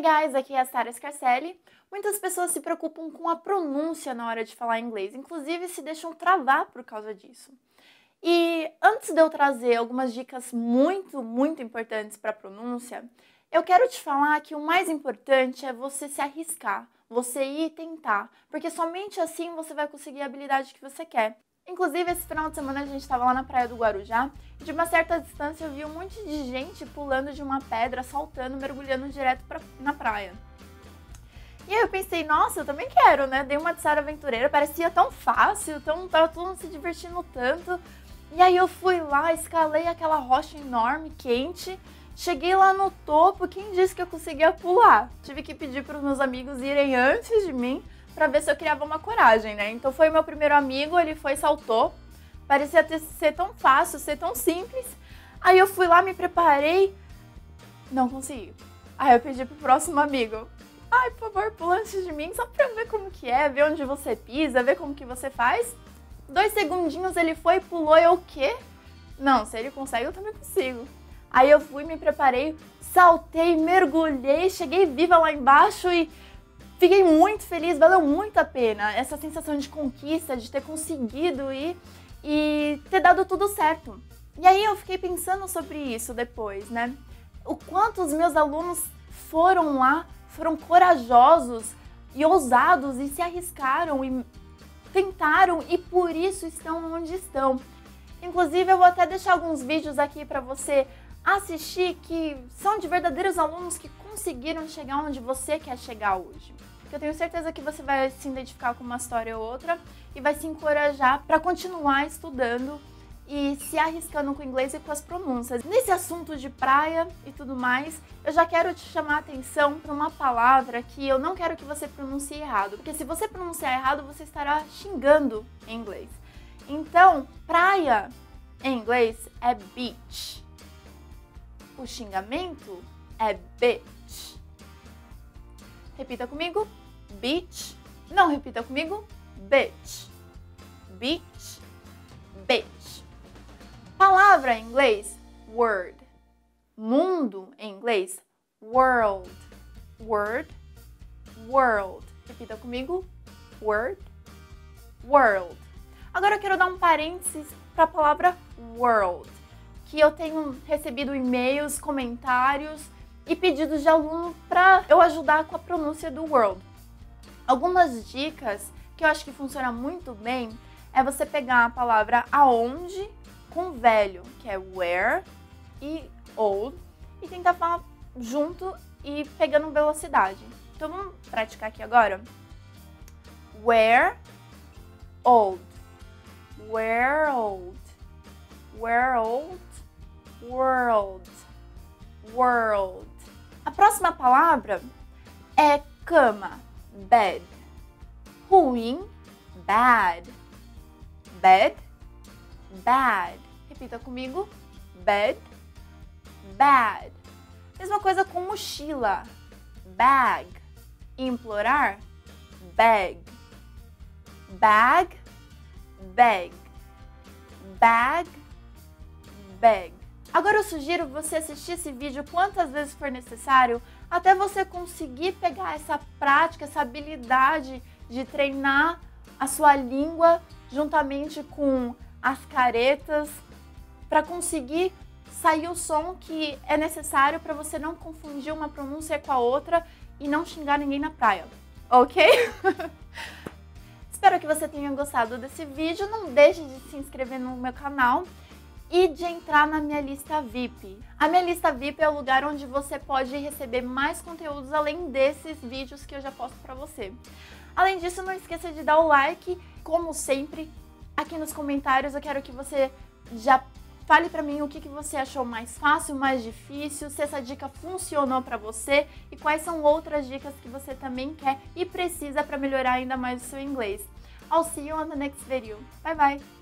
Guys, aqui é a Sara Scarcelli. Muitas pessoas se preocupam com a pronúncia na hora de falar inglês, inclusive se deixam travar por causa disso. E antes de eu trazer algumas dicas muito, muito importantes para a pronúncia, eu quero te falar que o mais importante é você se arriscar, você ir tentar, porque somente assim você vai conseguir a habilidade que você quer. Inclusive, esse final de semana a gente estava lá na praia do Guarujá e de uma certa distância eu vi um monte de gente pulando de uma pedra, saltando, mergulhando direto pra, na praia. E aí eu pensei, nossa, eu também quero, né? Dei uma de Aventureira, parecia tão fácil, tão, tava todo mundo se divertindo tanto. E aí eu fui lá, escalei aquela rocha enorme, quente, cheguei lá no topo, quem disse que eu conseguia pular? Tive que pedir para os meus amigos irem antes de mim para ver se eu criava uma coragem, né? Então foi meu primeiro amigo, ele foi saltou. Parecia ter, ser tão fácil, ser tão simples. Aí eu fui lá, me preparei, não consegui. Aí eu pedi pro próximo amigo, ai, por favor, pula antes de mim, só pra ver como que é, ver onde você pisa, ver como que você faz. Dois segundinhos ele foi, pulou, eu o quê? Não, se ele consegue, eu também consigo. Aí eu fui, me preparei, saltei, mergulhei, cheguei viva lá embaixo e Fiquei muito feliz, valeu muito a pena essa sensação de conquista, de ter conseguido ir e ter dado tudo certo. E aí eu fiquei pensando sobre isso depois, né? O quanto os meus alunos foram lá, foram corajosos e ousados e se arriscaram e tentaram e por isso estão onde estão. Inclusive eu vou até deixar alguns vídeos aqui para você assistir que são de verdadeiros alunos que conseguiram chegar onde você quer chegar hoje que eu tenho certeza que você vai se identificar com uma história ou outra e vai se encorajar para continuar estudando e se arriscando com o inglês e com as pronúncias. Nesse assunto de praia e tudo mais, eu já quero te chamar a atenção para uma palavra que eu não quero que você pronuncie errado, porque se você pronunciar errado, você estará xingando em inglês. Então, praia em inglês é beach. O xingamento é bitch. Repita comigo beach. Não repita comigo. Bitch. Beach. Bitch. Palavra em inglês, word. Mundo em inglês, world. Word. World. Repita comigo. Word. World. Agora eu quero dar um parênteses para a palavra world, que eu tenho recebido e-mails, comentários e pedidos de aluno para eu ajudar com a pronúncia do world. Algumas dicas que eu acho que funciona muito bem é você pegar a palavra aonde com velho, que é where e old, e tentar falar junto e pegando velocidade. Então vamos praticar aqui agora. Where old. Where old. Where old. World. World. A próxima palavra é cama, bed. Ruim, bad. Bed, bad. Repita comigo. Bed, bad. Mesma coisa com mochila. Bag. Implorar, bag. Bag, bag. Bag, bag. Agora eu sugiro você assistir esse vídeo quantas vezes for necessário até você conseguir pegar essa prática, essa habilidade de treinar a sua língua juntamente com as caretas para conseguir sair o som que é necessário para você não confundir uma pronúncia com a outra e não xingar ninguém na praia, ok? Espero que você tenha gostado desse vídeo. Não deixe de se inscrever no meu canal e de entrar na minha lista VIP. A minha lista VIP é o lugar onde você pode receber mais conteúdos além desses vídeos que eu já posto para você. Além disso, não esqueça de dar o like, como sempre, aqui nos comentários eu quero que você já fale para mim o que, que você achou mais fácil, mais difícil, se essa dica funcionou para você e quais são outras dicas que você também quer e precisa para melhorar ainda mais o seu inglês. I'll see you on the next video. Bye bye!